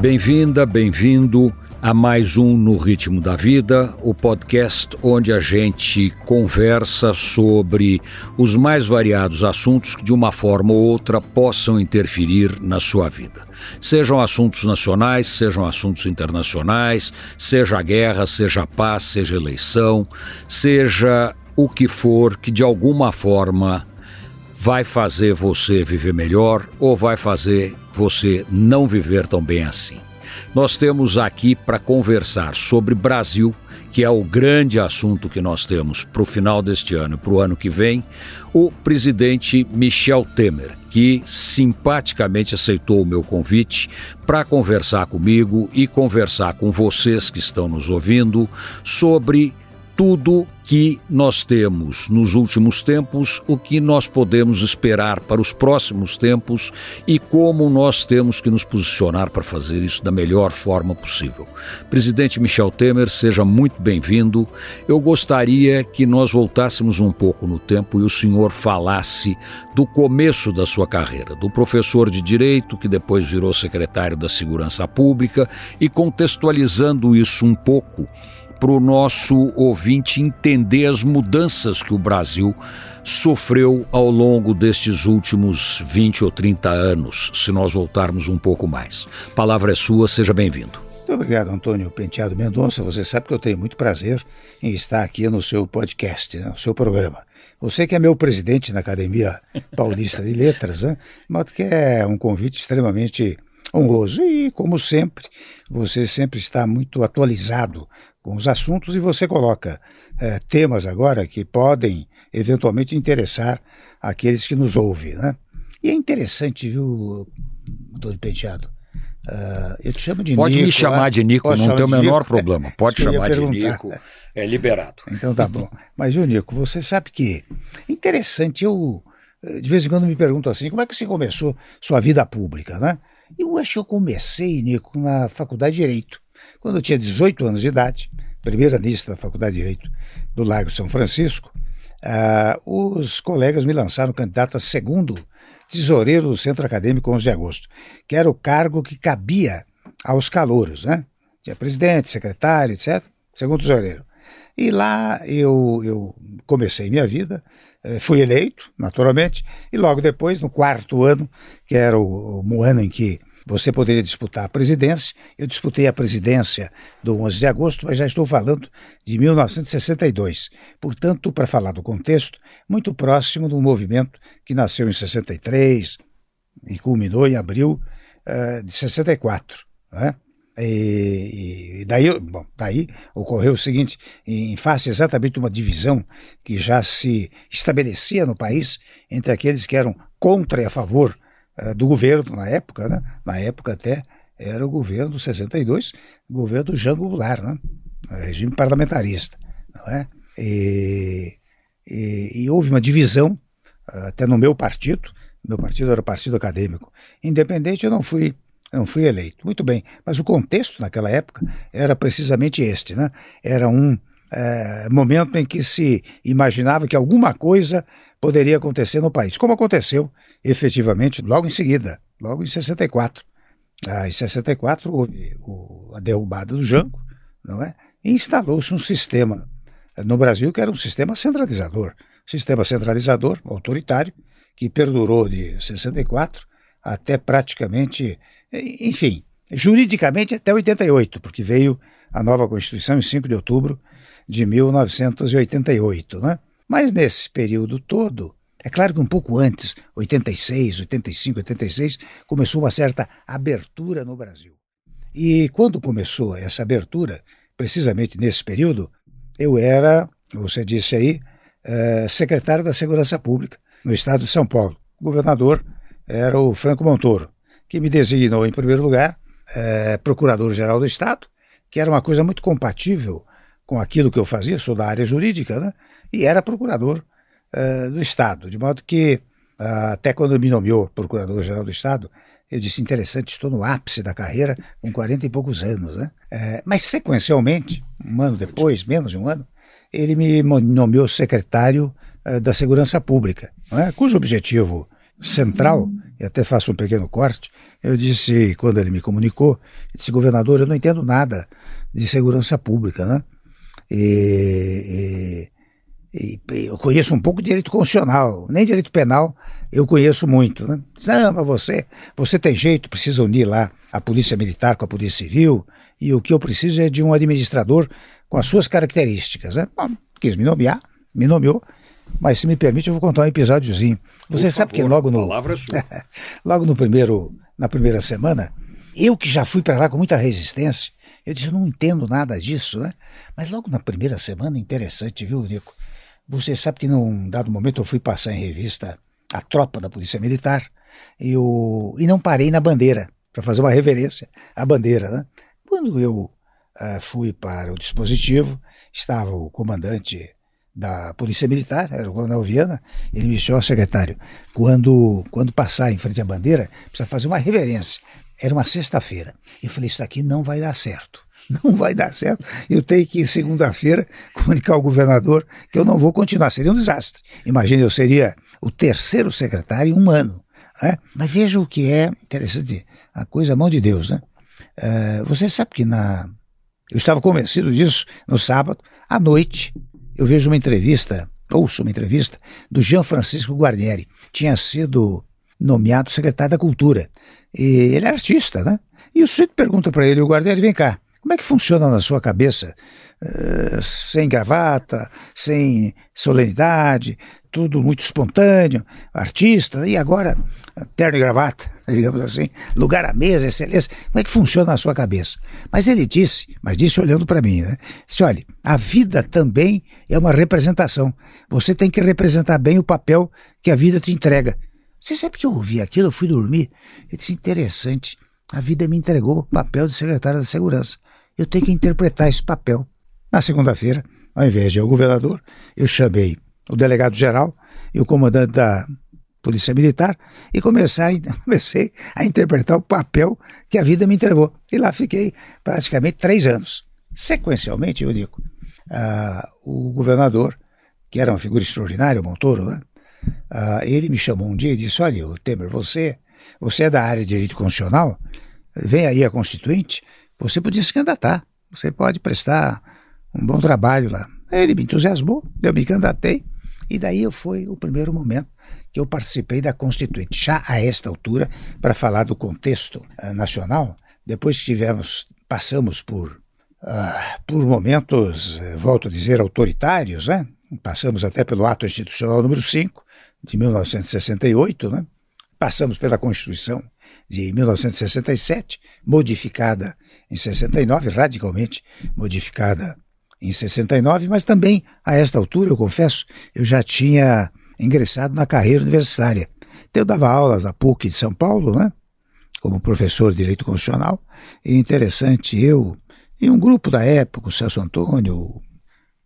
Bem-vinda, bem-vindo a mais um No Ritmo da Vida, o podcast onde a gente conversa sobre os mais variados assuntos que, de uma forma ou outra, possam interferir na sua vida. Sejam assuntos nacionais, sejam assuntos internacionais, seja guerra, seja paz, seja eleição, seja o que for que, de alguma forma, vai fazer você viver melhor ou vai fazer você não viver tão bem assim. Nós temos aqui para conversar sobre Brasil, que é o grande assunto que nós temos para o final deste ano e para o ano que vem, o presidente Michel Temer, que simpaticamente aceitou o meu convite para conversar comigo e conversar com vocês que estão nos ouvindo sobre tudo que nós temos nos últimos tempos, o que nós podemos esperar para os próximos tempos e como nós temos que nos posicionar para fazer isso da melhor forma possível. Presidente Michel Temer, seja muito bem-vindo. Eu gostaria que nós voltássemos um pouco no tempo e o senhor falasse do começo da sua carreira, do professor de direito que depois virou secretário da Segurança Pública e contextualizando isso um pouco para o nosso ouvinte entender as mudanças que o Brasil sofreu ao longo destes últimos 20 ou 30 anos, se nós voltarmos um pouco mais. Palavra é sua, seja bem-vindo. Muito obrigado, Antônio Penteado Mendonça. Você sabe que eu tenho muito prazer em estar aqui no seu podcast, né, no seu programa. Você que é meu presidente na Academia Paulista de Letras, né? mas que é um convite extremamente honroso. E, como sempre, você sempre está muito atualizado com os assuntos e você coloca é, temas agora que podem eventualmente interessar aqueles que nos ouvem. Né? E é interessante, viu, doutor Penteado? Uh, eu te chamo de Pode Nico. me chamar de Nico, não tem o menor Nico? problema. Pode chamar de. Nico, é liberado. Então tá bom. Mas, viu, Nico, você sabe que é interessante, eu eh, de vez em quando me pergunto assim, como é que você começou sua vida pública, né? Eu acho que eu comecei, Nico, na faculdade de Direito. Quando eu tinha 18 anos de idade, primeira lista da faculdade de Direito do Largo São Francisco, ah, os colegas me lançaram candidato a segundo tesoureiro do Centro Acadêmico 11 de Agosto, que era o cargo que cabia aos calouros, né? Tinha presidente, secretário, etc. Segundo tesoureiro. E lá eu, eu comecei minha vida, eh, fui eleito, naturalmente, e logo depois, no quarto ano, que era o, o ano em que você poderia disputar a presidência, eu disputei a presidência do 11 de agosto, mas já estou falando de 1962. Portanto, para falar do contexto, muito próximo do movimento que nasceu em 63 e culminou em abril eh, de 64. Né? E, e daí, bom, daí ocorreu o seguinte: em face exatamente de uma divisão que já se estabelecia no país entre aqueles que eram contra e a favor eh, do governo na época, né? na época até era o governo do 62, o governo Jango Goulart, né? regime parlamentarista. Não é? e, e, e houve uma divisão, eh, até no meu partido, meu partido era o Partido Acadêmico Independente, eu não fui não fui eleito. Muito bem, mas o contexto naquela época era precisamente este, né? Era um é, momento em que se imaginava que alguma coisa poderia acontecer no país, como aconteceu efetivamente logo em seguida, logo em 64. Ah, em 64 houve o, a derrubada do Jango, não é? E instalou-se um sistema no Brasil que era um sistema centralizador, sistema centralizador autoritário que perdurou de 64 até praticamente, enfim, juridicamente até 88, porque veio a nova Constituição em 5 de outubro de 1988, né? Mas nesse período todo, é claro que um pouco antes, 86, 85, 86, começou uma certa abertura no Brasil. E quando começou essa abertura, precisamente nesse período, eu era, você disse aí, eh, secretário da Segurança Pública no estado de São Paulo, governador era o Franco Montoro, que me designou, em primeiro lugar, é, procurador-geral do Estado, que era uma coisa muito compatível com aquilo que eu fazia, sou da área jurídica, né? e era procurador é, do Estado, de modo que, até quando me nomeou procurador-geral do Estado, eu disse, interessante, estou no ápice da carreira, com 40 e poucos anos. Né? É, mas, sequencialmente, um ano depois, menos de um ano, ele me nomeou secretário da Segurança Pública, é? cujo objetivo central, e até faço um pequeno corte, eu disse, quando ele me comunicou, disse, governador, eu não entendo nada de segurança pública, né? E, e, e, eu conheço um pouco de direito constitucional, nem direito penal eu conheço muito, né? Não, mas você, você tem jeito, precisa unir lá a polícia militar com a polícia civil, e o que eu preciso é de um administrador com as suas características, né? Bom, quis me nomear, me nomeou, mas se me permite, eu vou contar um episódiozinho. Você Por sabe favor, que logo no. Palavra sua. logo no primeiro, na primeira semana, eu que já fui para lá com muita resistência, eu disse, não entendo nada disso, né? Mas logo na primeira semana, interessante, viu, Nico? Você sabe que num dado momento eu fui passar em revista a tropa da Polícia Militar eu, e não parei na bandeira para fazer uma reverência à bandeira, né? Quando eu uh, fui para o dispositivo, estava o comandante da Polícia Militar, era o Coronel Viana, ele me disse, ó, secretário, quando, quando passar em frente à bandeira, precisa fazer uma reverência. Era uma sexta-feira. Eu falei, isso daqui não vai dar certo. Não vai dar certo. Eu tenho que, segunda-feira, comunicar ao governador que eu não vou continuar. Seria um desastre. Imagine, eu seria o terceiro secretário em um ano. Né? Mas veja o que é interessante, a coisa, a mão de Deus, né? Uh, você sabe que na. Eu estava convencido disso no sábado, à noite, eu vejo uma entrevista, ouço uma entrevista, do Jean Francisco Guarnieri. Tinha sido nomeado secretário da Cultura. E ele é artista, né? E o sujeito pergunta para ele, o Guarnieri, vem cá, como é que funciona na sua cabeça? Uh, sem gravata, sem solenidade, tudo muito espontâneo, artista, e agora terno e gravata, digamos assim, lugar à mesa, excelência. Como é que funciona na sua cabeça? Mas ele disse, mas disse olhando para mim, né? Disse, olha, a vida também é uma representação. Você tem que representar bem o papel que a vida te entrega. Você sabe que eu ouvi aquilo, eu fui dormir, e disse, interessante, a vida me entregou o papel de secretário da segurança. Eu tenho que interpretar esse papel. Na segunda-feira, ao invés de ao governador, eu chamei o delegado-geral e o comandante da Polícia Militar e comecei, comecei a interpretar o papel que a vida me entregou. E lá fiquei praticamente três anos. Sequencialmente, eu digo, uh, o governador, que era uma figura extraordinária, o Montoro, né? Uh, ele me chamou um dia e disse: Olha, Temer, você, você é da área de direito constitucional, vem aí a Constituinte, você podia se candidatar, você pode prestar um bom trabalho lá. Ele me entusiasmou, eu me candidatei, e daí foi o primeiro momento que eu participei da Constituinte, já a esta altura, para falar do contexto uh, nacional. Depois tivemos, passamos por, uh, por momentos, uh, volto a dizer, autoritários, né? Passamos até pelo Ato Institucional número 5, de 1968, né? Passamos pela Constituição de 1967, modificada em 69, radicalmente modificada em 69, mas também a esta altura, eu confesso, eu já tinha ingressado na carreira universitária. Então, eu dava aulas na PUC de São Paulo, né? Como professor de Direito Constitucional. E interessante, eu e um grupo da época, o Celso Antônio,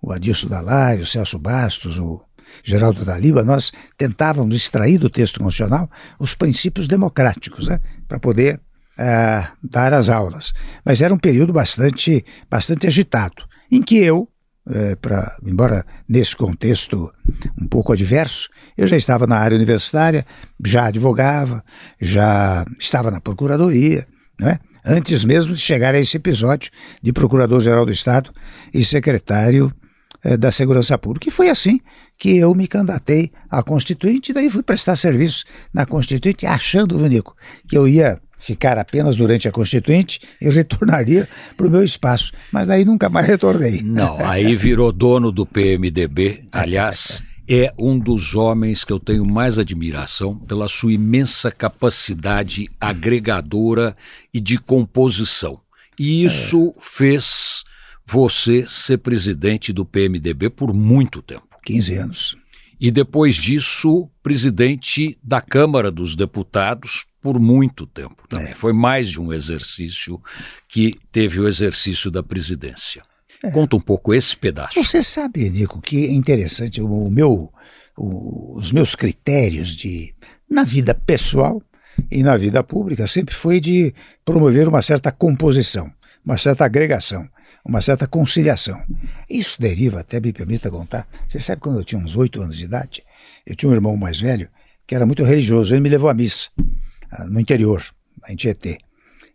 o Adilson Dalai, o Celso Bastos, o Geraldo da Liba, nós tentávamos extrair do texto constitucional os princípios democráticos, né? Para poder uh, dar as aulas. Mas era um período bastante, bastante agitado em que eu, é, pra, embora nesse contexto um pouco adverso, eu já estava na área universitária, já advogava, já estava na procuradoria, né? antes mesmo de chegar a esse episódio de Procurador-Geral do Estado e secretário é, da Segurança Pública. E foi assim que eu me candidatei à Constituinte, e daí fui prestar serviço na Constituinte, achando, Nico, que eu ia ficar apenas durante a Constituinte e retornaria para o meu espaço. Mas aí nunca mais retornei. Não, aí virou dono do PMDB. Aliás, é um dos homens que eu tenho mais admiração pela sua imensa capacidade agregadora e de composição. E isso é. fez você ser presidente do PMDB por muito tempo. 15 anos. E depois disso, presidente da Câmara dos Deputados por muito tempo. É. Foi mais de um exercício que teve o exercício da presidência. É. Conta um pouco esse pedaço. Você sabe, Nico, que é interessante o meu, o, os meus critérios de na vida pessoal e na vida pública sempre foi de promover uma certa composição, uma certa agregação, uma certa conciliação. Isso deriva, até me permita contar, você sabe quando eu tinha uns oito anos de idade, eu tinha um irmão mais velho que era muito religioso. Ele me levou à missa, no interior, em Tietê.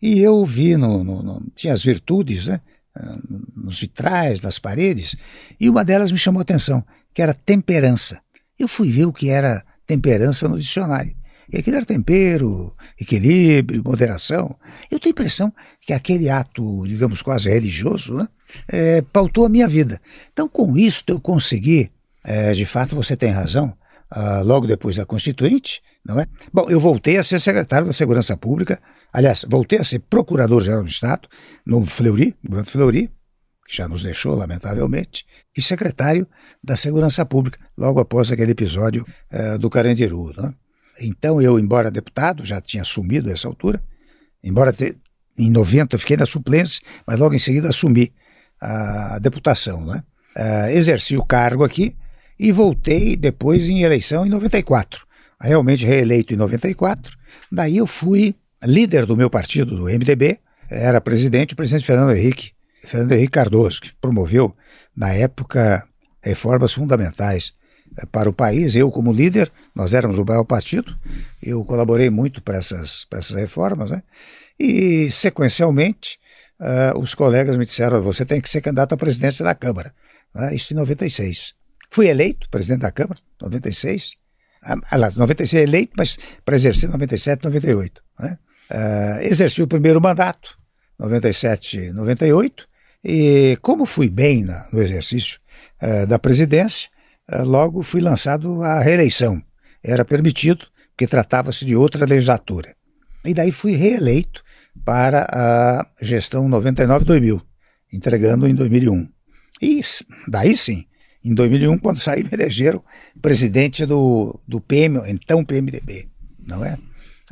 E eu vi, no, no, no, tinha as virtudes, né? Ah, nos vitrais, nas paredes, e uma delas me chamou a atenção, que era temperança. Eu fui ver o que era temperança no dicionário. E aquilo era tempero, equilíbrio, moderação. Eu tenho a impressão que aquele ato, digamos, quase religioso, né, é, pautou a minha vida. Então, com isso, eu consegui, é, de fato, você tem razão, uh, logo depois da Constituinte, não é? Bom, eu voltei a ser secretário da Segurança Pública, aliás, voltei a ser procurador-geral do Estado, no Fleury, governo Fleury, que já nos deixou, lamentavelmente, e secretário da Segurança Pública, logo após aquele episódio uh, do Carandiru. Né? Então, eu, embora deputado, já tinha assumido essa altura, embora te, em 90 eu fiquei na suplência, mas logo em seguida assumi a deputação. Né? Uh, exerci o cargo aqui e voltei depois em eleição em 94. Realmente reeleito em 94. Daí eu fui líder do meu partido, do MDB, era presidente, o presidente Fernando Henrique, Fernando Henrique Cardoso, que promoveu, na época, reformas fundamentais eh, para o país. Eu, como líder, nós éramos o maior partido, eu colaborei muito para essas, para essas reformas, né? E, sequencialmente, uh, os colegas me disseram: você tem que ser candidato à presidência da Câmara. Né? Isso em 96. Fui eleito presidente da Câmara, 96. Ah, aliás, 96 eleito, mas para exercer 97, 98. Né? Uh, exerci o primeiro mandato, 97, 98, e como fui bem na, no exercício uh, da presidência, uh, logo fui lançado à reeleição. Era permitido, porque tratava-se de outra legislatura. E daí fui reeleito para a gestão 99-2000, entregando em 2001. E daí sim, em 2001, quando saí, me elegeram presidente do, do PM, então PMDB, não é?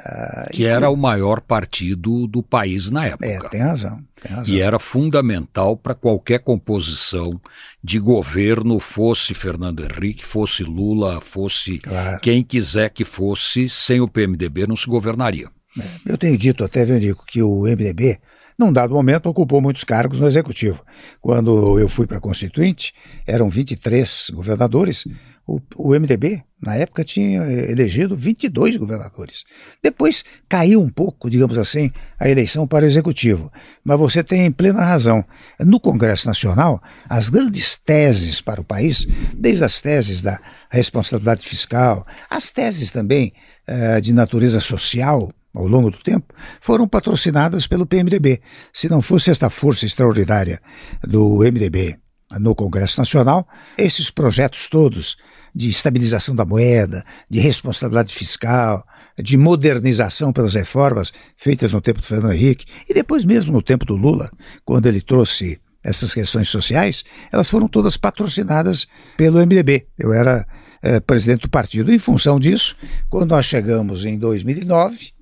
Ah, que era o maior partido do país na época. É, tem razão. Tem razão. E era fundamental para qualquer composição de governo, fosse Fernando Henrique, fosse Lula, fosse claro. quem quiser que fosse, sem o PMDB não se governaria. É, eu tenho dito até, Vendico, que o MDB, num dado momento, ocupou muitos cargos no Executivo. Quando eu fui para a Constituinte, eram 23 governadores, o, o, MDB, na época, tinha elegido 22 governadores. Depois caiu um pouco, digamos assim, a eleição para o Executivo. Mas você tem plena razão. No Congresso Nacional, as grandes teses para o país, desde as teses da responsabilidade fiscal, as teses também uh, de natureza social, ao longo do tempo, foram patrocinadas pelo PMDB. Se não fosse esta força extraordinária do MDB no Congresso Nacional, esses projetos todos de estabilização da moeda, de responsabilidade fiscal, de modernização pelas reformas feitas no tempo do Fernando Henrique e depois mesmo no tempo do Lula, quando ele trouxe essas questões sociais, elas foram todas patrocinadas pelo MDB. Eu era eh, presidente do partido. Em função disso, quando nós chegamos em 2009,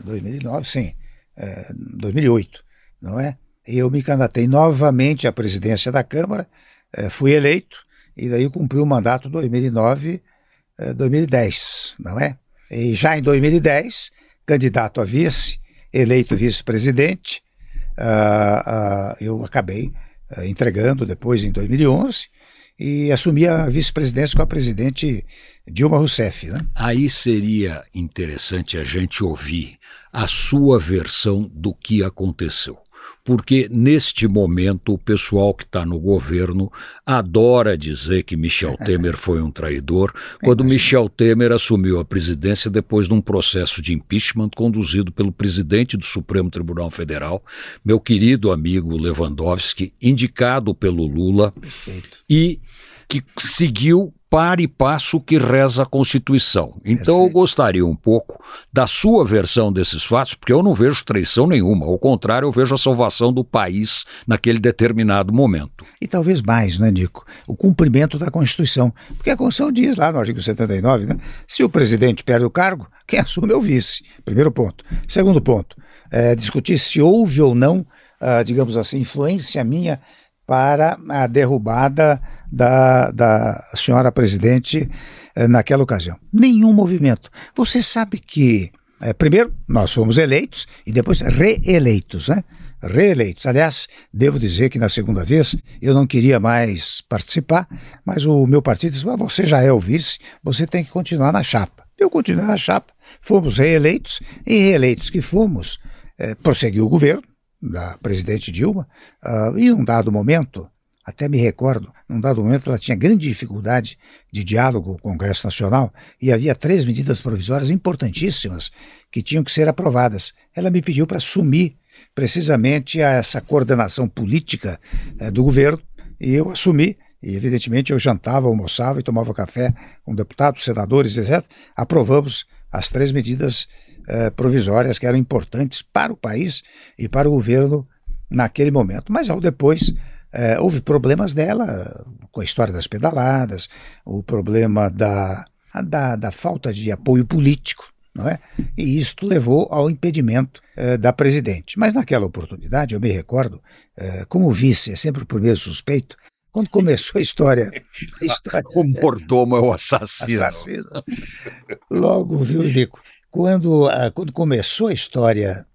2009, é, sim, é, 2008, não é? Eu me candidatei novamente à presidência da Câmara, é, fui eleito, e daí cumpri o mandato 2009, é, 2010, não é? E já em 2010, candidato a vice, eleito vice-presidente, uh, uh, eu acabei uh, entregando depois em 2011 e assumi a vice-presidência com a presidente Dilma Rousseff. Né? Aí seria interessante a gente ouvir a sua versão do que aconteceu. Porque neste momento o pessoal que está no governo adora dizer que Michel Temer foi um traidor, quando Michel Temer assumiu a presidência depois de um processo de impeachment conduzido pelo presidente do Supremo Tribunal Federal, meu querido amigo Lewandowski, indicado pelo Lula, Perfeito. e que seguiu para e passo que reza a Constituição. Então Perfeito. eu gostaria um pouco da sua versão desses fatos, porque eu não vejo traição nenhuma, ao contrário, eu vejo a salvação do país naquele determinado momento. E talvez mais, né, Nico? O cumprimento da Constituição. Porque a Constituição diz lá no artigo 79, né? Se o presidente perde o cargo, quem assume é o vice. Primeiro ponto. Segundo ponto, é, discutir se houve ou não, uh, digamos assim, influência minha para a derrubada da, da senhora presidente eh, naquela ocasião. Nenhum movimento. Você sabe que, eh, primeiro, nós fomos eleitos e depois reeleitos, né? Reeleitos. Aliás, devo dizer que na segunda vez eu não queria mais participar, mas o meu partido disse: ah, você já é o vice, você tem que continuar na chapa. Eu continuei na chapa, fomos reeleitos, e reeleitos que fomos, eh, prosseguiu o governo da presidente Dilma, uh, e num dado momento, até me recordo, num dado momento ela tinha grande dificuldade de diálogo com o Congresso Nacional e havia três medidas provisórias importantíssimas que tinham que ser aprovadas. Ela me pediu para assumir precisamente essa coordenação política eh, do governo e eu assumi. E, evidentemente, eu jantava, almoçava e tomava café com deputados, senadores, etc. Aprovamos as três medidas eh, provisórias que eram importantes para o país e para o governo naquele momento. Mas, ao depois, eh, houve problemas dela com a história das pedaladas, o problema da, da, da falta de apoio político não é? E isto levou ao impedimento eh, da presidente. Mas naquela oportunidade, eu me recordo, como vice, é sempre o primeiro suspeito, quando começou a história. A história o mordomo é o assassino. assassino. Logo, viu, Lico? Quando, ah, quando começou a história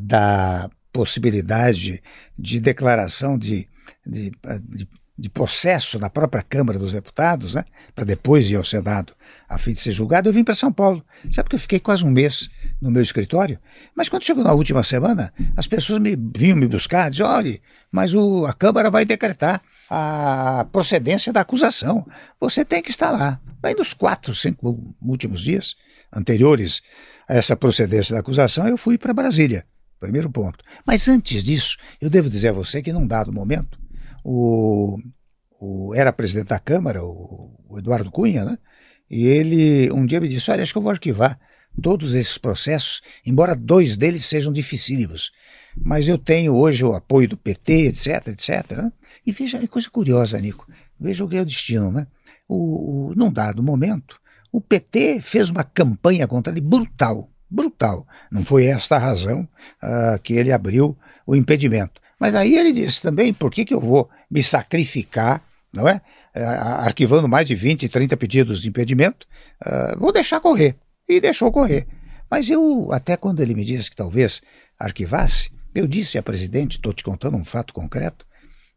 da possibilidade de declaração de, de, de de processo na própria Câmara dos Deputados, né, para depois ir ao Senado a fim de ser julgado, eu vim para São Paulo. Sabe que eu fiquei quase um mês no meu escritório? Mas quando chegou na última semana, as pessoas me vinham me buscar, diziam, olha, mas o, a Câmara vai decretar a procedência da acusação. Você tem que estar lá. Aí nos quatro, cinco últimos dias anteriores a essa procedência da acusação, eu fui para Brasília. Primeiro ponto. Mas antes disso, eu devo dizer a você que num dado momento, o, o, era presidente da Câmara, o, o, Eduardo Cunha, né? E ele um dia me disse: Olha, acho que eu vou arquivar todos esses processos, embora dois deles sejam dificílimos. Mas eu tenho hoje o apoio do PT, etc, etc. Né? E veja, é coisa curiosa, Nico. Veja o que é o destino, né? O, o, num dado momento, o PT fez uma campanha contra ele brutal, brutal. Não foi esta a razão uh, que ele abriu o impedimento. Mas aí ele disse também, por que, que eu vou me sacrificar, não é? é arquivando mais de 20, 30 pedidos de impedimento, uh, vou deixar correr. E deixou correr. Mas eu, até quando ele me disse que talvez arquivasse, eu disse à presidente, estou te contando um fato concreto,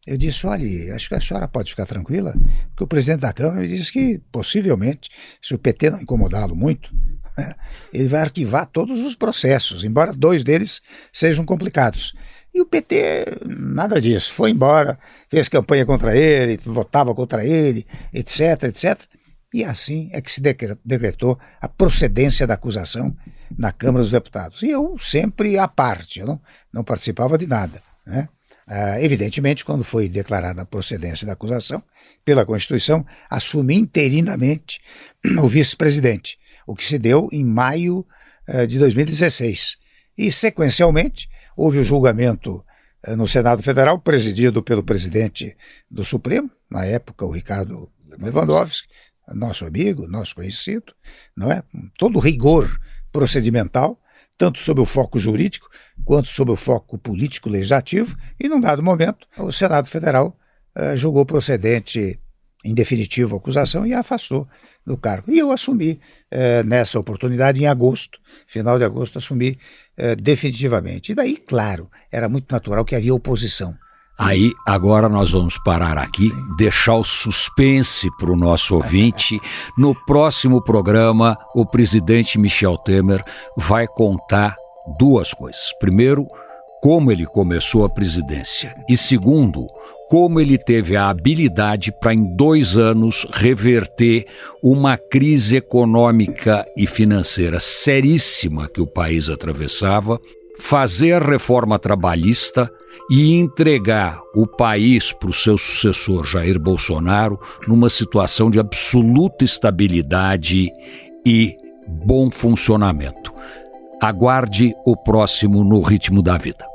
eu disse, olha, acho que a senhora pode ficar tranquila, porque o presidente da Câmara me disse que, possivelmente, se o PT não incomodá-lo muito, ele vai arquivar todos os processos, embora dois deles sejam complicados. E o PT, nada disso, foi embora, fez campanha contra ele, votava contra ele, etc, etc. E assim é que se decretou a procedência da acusação na Câmara dos Deputados. E eu sempre à parte, eu não, não participava de nada. Né? Ah, evidentemente, quando foi declarada a procedência da acusação, pela Constituição, assumi interinamente o vice-presidente, o que se deu em maio ah, de 2016. E, sequencialmente, Houve o julgamento eh, no Senado Federal, presidido pelo presidente do Supremo, na época o Ricardo Lewandowski, nosso amigo, nosso conhecido, não é? Todo rigor procedimental, tanto sob o foco jurídico quanto sob o foco político legislativo, e num dado momento o Senado Federal uh, julgou procedente em definitivo a acusação e a afastou do cargo. E eu assumi eh, nessa oportunidade, em agosto, final de agosto, assumi eh, definitivamente. E daí, claro, era muito natural que havia oposição. Aí, agora nós vamos parar aqui, Sim. deixar o suspense para o nosso ouvinte. No próximo programa, o presidente Michel Temer vai contar duas coisas. Primeiro, como ele começou a presidência. E segundo, como ele teve a habilidade para, em dois anos, reverter uma crise econômica e financeira seríssima que o país atravessava, fazer a reforma trabalhista e entregar o país para o seu sucessor Jair Bolsonaro numa situação de absoluta estabilidade e bom funcionamento. Aguarde o próximo no ritmo da vida.